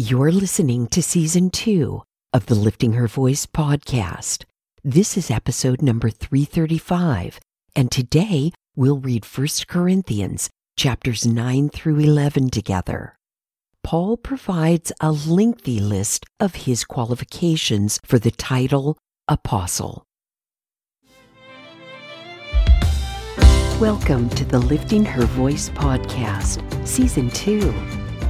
You're listening to season two of the Lifting Her Voice podcast. This is episode number 335, and today we'll read 1 Corinthians chapters 9 through 11 together. Paul provides a lengthy list of his qualifications for the title apostle. Welcome to the Lifting Her Voice podcast, season two.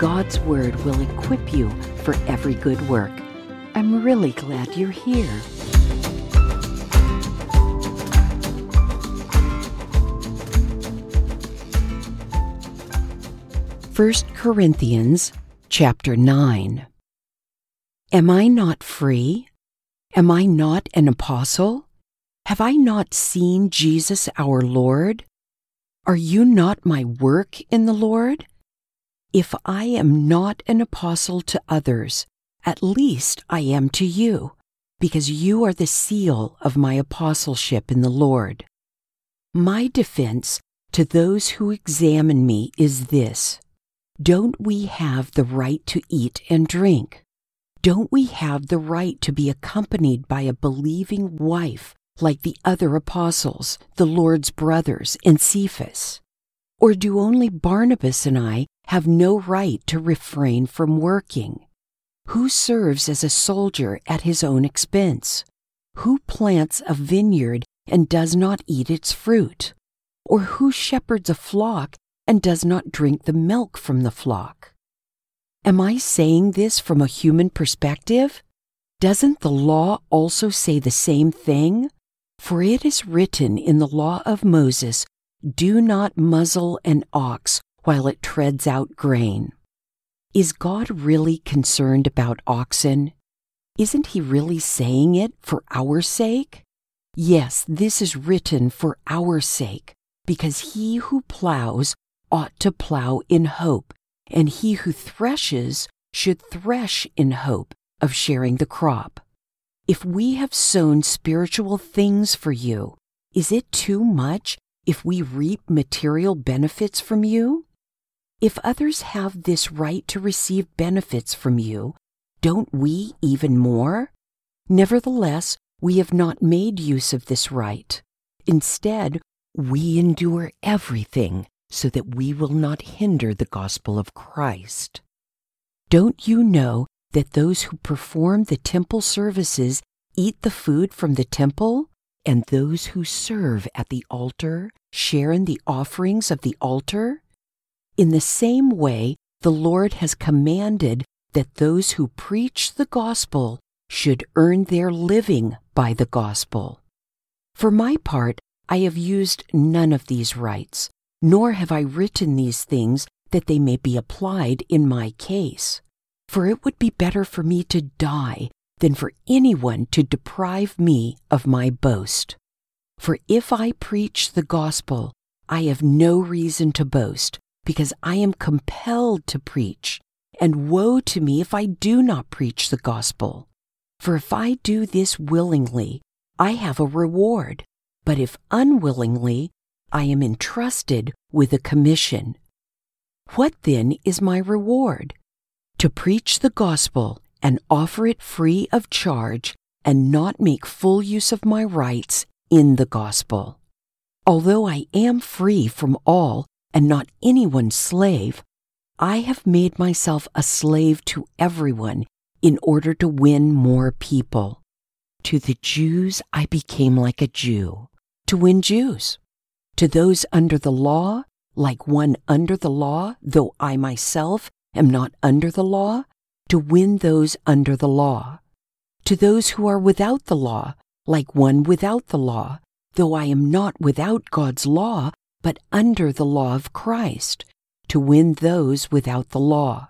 God's Word will equip you for every good work. I'm really glad you're here. First Corinthians chapter 9. Am I not free? Am I not an apostle? Have I not seen Jesus our Lord? Are you not my work in the Lord? If I am not an apostle to others, at least I am to you, because you are the seal of my apostleship in the Lord. My defense to those who examine me is this Don't we have the right to eat and drink? Don't we have the right to be accompanied by a believing wife like the other apostles, the Lord's brothers, and Cephas? Or do only Barnabas and I have no right to refrain from working? Who serves as a soldier at his own expense? Who plants a vineyard and does not eat its fruit? Or who shepherds a flock and does not drink the milk from the flock? Am I saying this from a human perspective? Doesn't the law also say the same thing? For it is written in the law of Moses, Do not muzzle an ox while it treads out grain. Is God really concerned about oxen? Isn't he really saying it for our sake? Yes, this is written for our sake, because he who plows ought to plow in hope, and he who threshes should thresh in hope of sharing the crop. If we have sown spiritual things for you, is it too much if we reap material benefits from you? If others have this right to receive benefits from you, don't we even more? Nevertheless, we have not made use of this right. Instead, we endure everything so that we will not hinder the gospel of Christ. Don't you know that those who perform the temple services eat the food from the temple, and those who serve at the altar share in the offerings of the altar? In the same way, the Lord has commanded that those who preach the gospel should earn their living by the gospel. For my part, I have used none of these rights, nor have I written these things that they may be applied in my case. For it would be better for me to die than for anyone to deprive me of my boast. For if I preach the gospel, I have no reason to boast, because I am compelled to preach, and woe to me if I do not preach the gospel. For if I do this willingly, I have a reward, but if unwillingly, I am entrusted with a commission. What then is my reward? To preach the gospel and offer it free of charge and not make full use of my rights in the gospel. Although I am free from all and not anyone's slave, I have made myself a slave to everyone in order to win more people. To the Jews, I became like a Jew to win Jews. To those under the law, like one under the law, though I myself am not under the law, to win those under the law. To those who are without the law, like one without the law, though I am not without God's law, but under the law of Christ, to win those without the law.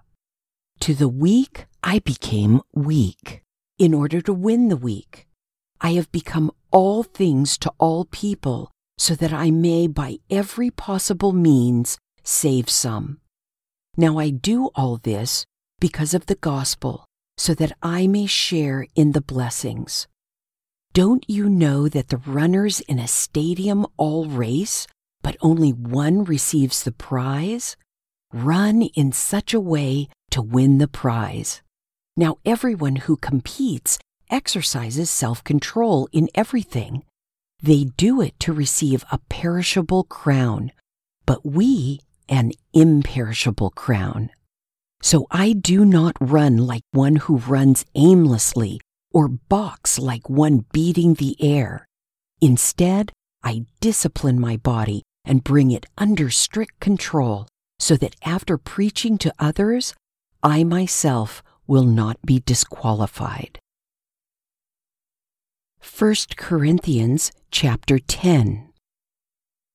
To the weak, I became weak in order to win the weak. I have become all things to all people so that I may by every possible means save some. Now I do all this because of the gospel, so that I may share in the blessings. Don't you know that the runners in a stadium all race, but only one receives the prize? Run in such a way to win the prize. Now, everyone who competes exercises self control in everything. They do it to receive a perishable crown, but we an imperishable crown. So I do not run like one who runs aimlessly or box like one beating the air. Instead, I discipline my body and bring it under strict control so that after preaching to others, I myself will not be disqualified. 1 Corinthians chapter 10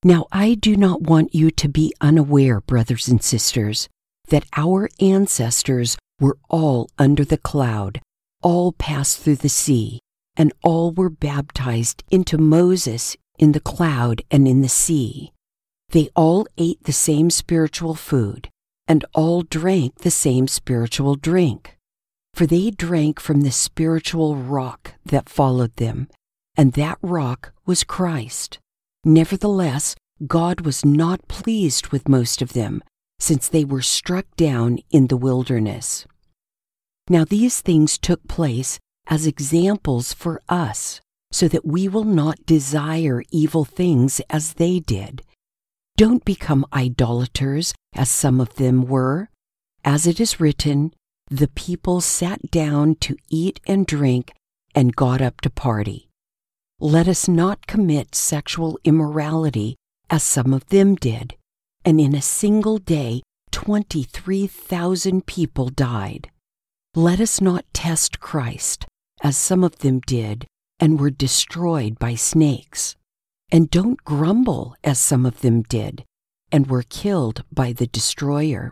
Now I do not want you to be unaware, brothers and sisters, that our ancestors were all under the cloud, all passed through the sea, and all were baptized into Moses in the cloud and in the sea. They all ate the same spiritual food, and all drank the same spiritual drink. For they drank from the spiritual rock that followed them, and that rock was Christ. Nevertheless, God was not pleased with most of them, since they were struck down in the wilderness. Now these things took place as examples for us, so that we will not desire evil things as they did. Don't become idolaters, as some of them were. As it is written, the people sat down to eat and drink and got up to party. Let us not commit sexual immorality, as some of them did and in a single day 23,000 people died. Let us not test Christ, as some of them did and were destroyed by snakes. And don't grumble, as some of them did and were killed by the destroyer.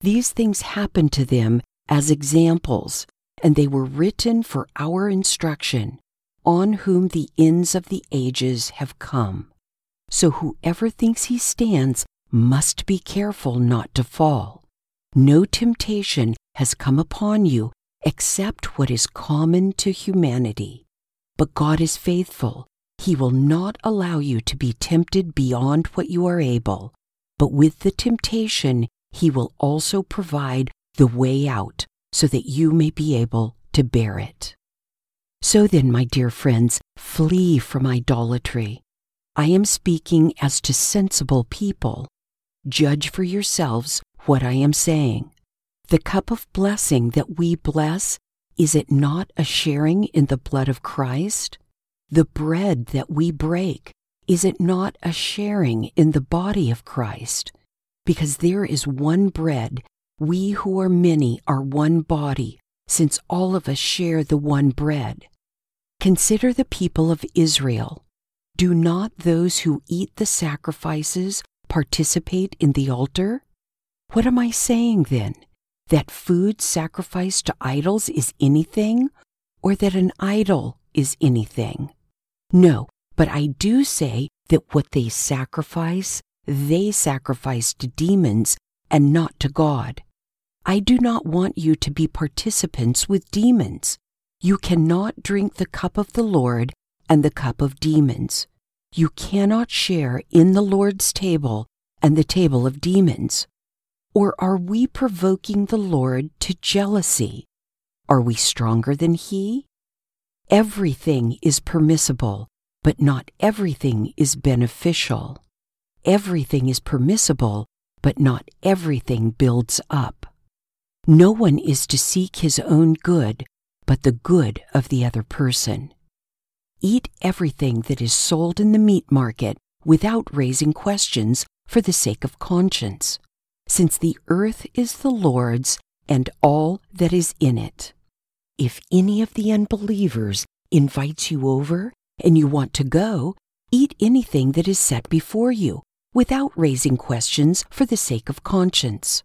These things happened to them as examples, and they were written for our instruction, on whom the ends of the ages have come. So whoever thinks he stands must be careful not to fall. No temptation has come upon you except what is common to humanity. But God is faithful. He will not allow you to be tempted beyond what you are able, but with the temptation, He will also provide the way out so that you may be able to bear it. So then, my dear friends, flee from idolatry. I am speaking as to sensible people. Judge for yourselves what I am saying. The cup of blessing that we bless, is it not a sharing in the blood of Christ? The bread that we break, is it not a sharing in the body of Christ? Because there is one bread, we who are many are one body, since all of us share the one bread. Consider the people of Israel. Do not those who eat the sacrifices participate in the altar? What am I saying then? That food sacrificed to idols is anything, or that an idol is anything? No, but I do say that what they sacrifice, they sacrifice to demons and not to God. I do not want you to be participants with demons. You cannot drink the cup of the Lord and the cup of demons. You cannot share in the Lord's table and the table of demons. Or are we provoking the Lord to jealousy? Are we stronger than He? Everything is permissible, but not everything is beneficial. Everything is permissible, but not everything builds up. No one is to seek his own good, but the good of the other person. Eat everything that is sold in the meat market without raising questions for the sake of conscience, since the earth is the Lord's and all that is in it. If any of the unbelievers invites you over and you want to go, eat anything that is set before you without raising questions for the sake of conscience.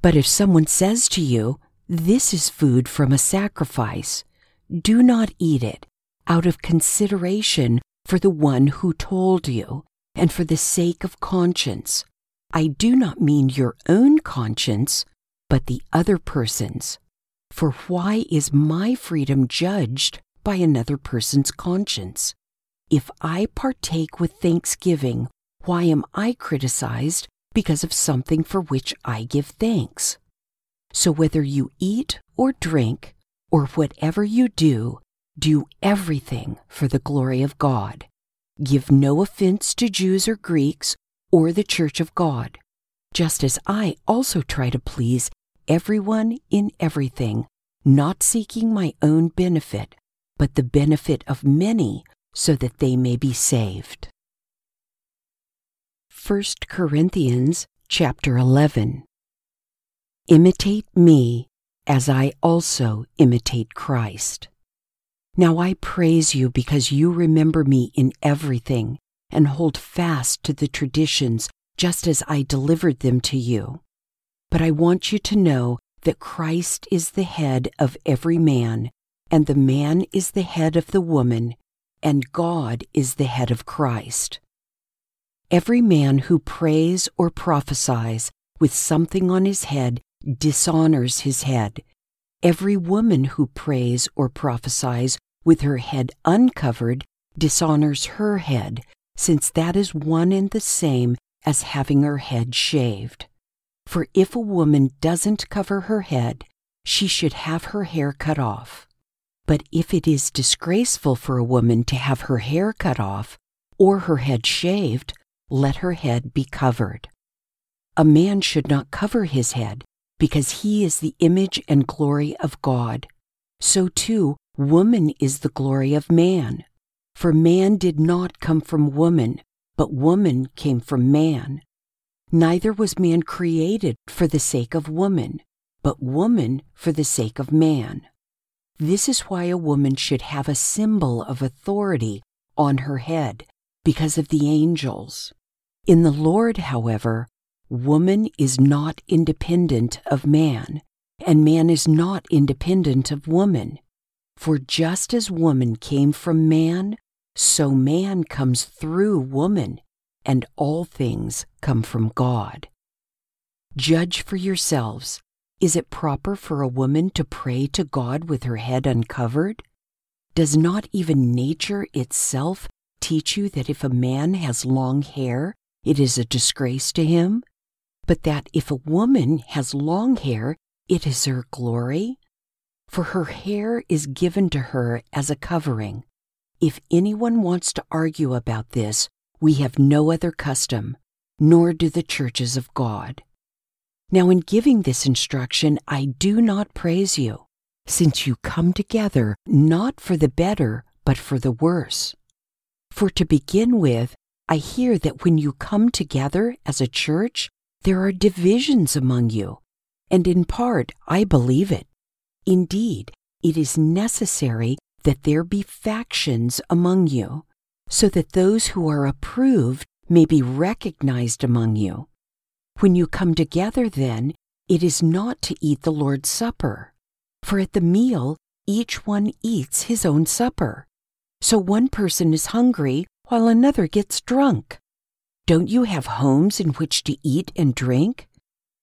But if someone says to you, This is food from a sacrifice. Do not eat it out of consideration for the one who told you and for the sake of conscience. I do not mean your own conscience, but the other person's. For why is my freedom judged by another person's conscience? If I partake with thanksgiving, why am I criticized because of something for which I give thanks? So whether you eat or drink, or whatever you do, do everything for the glory of God. Give no offense to Jews or Greeks or the church of God, just as I also try to please everyone in everything, not seeking my own benefit, but the benefit of many so that they may be saved. 1 Corinthians chapter 11 Imitate me as I also imitate Christ. Now I praise you because you remember me in everything and hold fast to the traditions just as I delivered them to you. But I want you to know that Christ is the head of every man, and the man is the head of the woman, and God is the head of Christ. Every man who prays or prophesies with something on his head dishonors his head. Every woman who prays or prophesies with her head uncovered dishonors her head, since that is one and the same as having her head shaved. For if a woman doesn't cover her head, she should have her hair cut off. But if it is disgraceful for a woman to have her hair cut off or her head shaved, let her head be covered. A man should not cover his head, because he is the image and glory of God. So too, woman is the glory of man. For man did not come from woman, but woman came from man. Neither was man created for the sake of woman, but woman for the sake of man. This is why a woman should have a symbol of authority on her head, because of the angels. In the Lord, however, woman is not independent of man, and man is not independent of woman. For just as woman came from man, so man comes through woman, and all things come from God. Judge for yourselves. Is it proper for a woman to pray to God with her head uncovered? Does not even nature itself teach you that if a man has long hair, it is a disgrace to him? But that if a woman has long hair, it is her glory? For her hair is given to her as a covering. If anyone wants to argue about this, we have no other custom, nor do the churches of God. Now, in giving this instruction, I do not praise you, since you come together not for the better, but for the worse. For to begin with, I hear that when you come together as a church, there are divisions among you, and in part I believe it. Indeed, it is necessary that there be factions among you, so that those who are approved may be recognized among you. When you come together, then, it is not to eat the Lord's Supper, for at the meal each one eats his own supper. So one person is hungry while another gets drunk. Don't you have homes in which to eat and drink?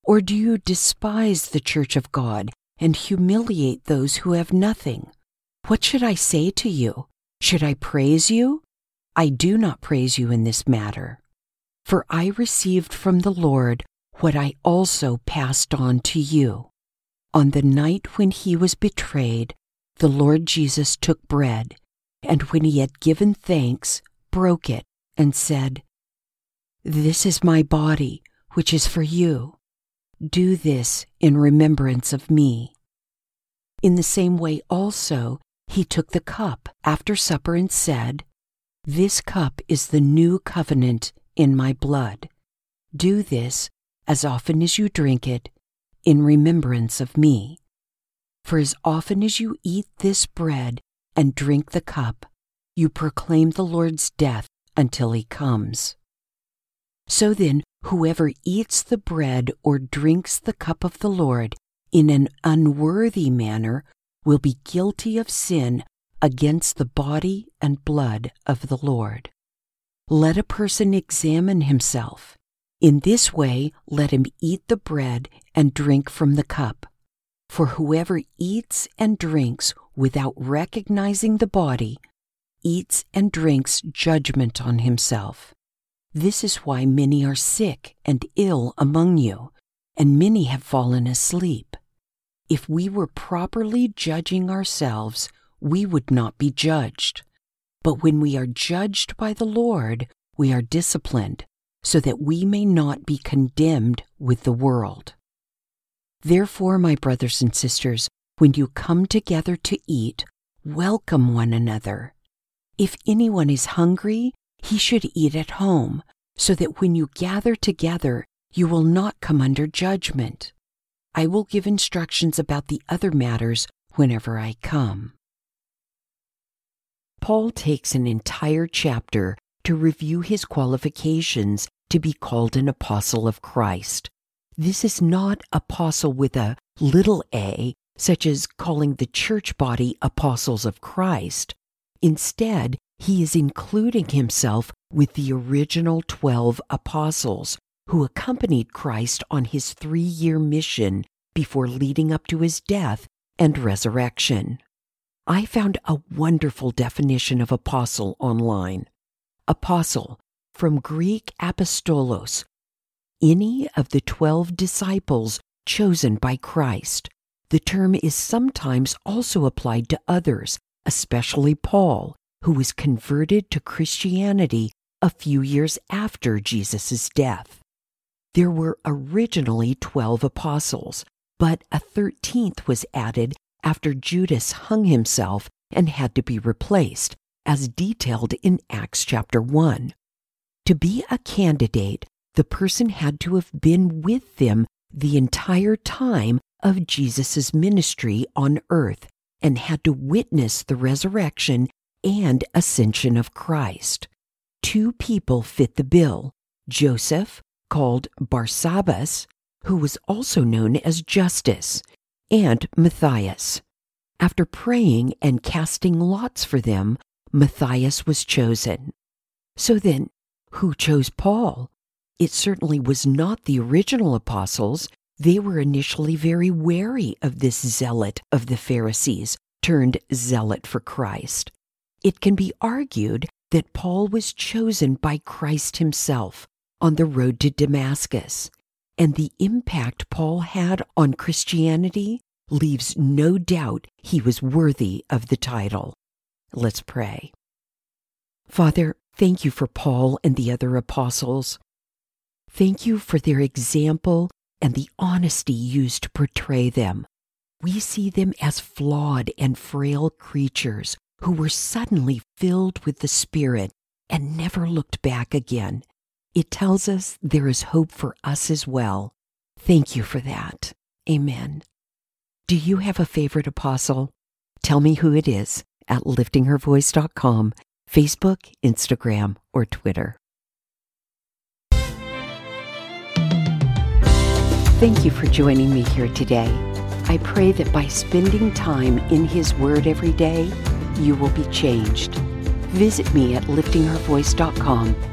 Or do you despise the church of God and humiliate those who have nothing? What should I say to you? Should I praise you? I do not praise you in this matter. For I received from the Lord what I also passed on to you. On the night when he was betrayed, the Lord Jesus took bread, and when he had given thanks, broke it, and said, This is my body, which is for you. Do this in remembrance of me. In the same way also, he took the cup after supper and said, This cup is the new covenant in my blood. Do this as often as you drink it in remembrance of me. For as often as you eat this bread and drink the cup, you proclaim the Lord's death until he comes. So then, whoever eats the bread or drinks the cup of the Lord in an unworthy manner will be guilty of sin against the body and blood of the Lord. Let a person examine himself. In this way, let him eat the bread and drink from the cup. For whoever eats and drinks without recognizing the body eats and drinks judgment on himself. This is why many are sick and ill among you, and many have fallen asleep. If we were properly judging ourselves, we would not be judged. But when we are judged by the Lord, we are disciplined, so that we may not be condemned with the world. Therefore, my brothers and sisters, when you come together to eat, welcome one another. If anyone is hungry, he should eat at home, so that when you gather together, you will not come under judgment. I will give instructions about the other matters whenever I come. Paul takes an entire chapter to review his qualifications to be called an apostle of Christ. This is not apostle with a little a, such as calling the church body apostles of Christ. Instead, he is including himself with the original 12 apostles who accompanied Christ on his three year mission before leading up to his death and resurrection. I found a wonderful definition of apostle online. Apostle, from Greek apostolos, any of the 12 disciples chosen by Christ. The term is sometimes also applied to others, especially Paul, who was converted to Christianity a few years after Jesus' death. There were originally 12 apostles, but a 13th was added after Judas hung himself and had to be replaced, as detailed in Acts chapter 1. To be a candidate, the person had to have been with them the entire time of Jesus' ministry on earth and had to witness the resurrection and ascension of Christ. Two people fit the bill Joseph, called Barsabbas, who was also known as Justus, and Matthias. After praying and casting lots for them, Matthias was chosen. So then, who chose Paul? It certainly was not the original apostles. They were initially very wary of this zealot of the Pharisees, turned zealot for Christ. It can be argued that Paul was chosen by Christ himself on the road to Damascus, and the impact Paul had on Christianity leaves no doubt he was worthy of the title. Let's pray. Father, thank you for Paul and the other apostles. Thank you for their example and the honesty used to portray them. We see them as flawed and frail creatures who were suddenly filled with the Spirit and never looked back again. It tells us there is hope for us as well. Thank you for that. Amen. Do you have a favorite apostle? Tell me who it is at liftinghervoice.com, Facebook, Instagram, or Twitter. Thank you for joining me here today. I pray that by spending time in His Word every day, you will be changed. Visit me at liftinghervoice.com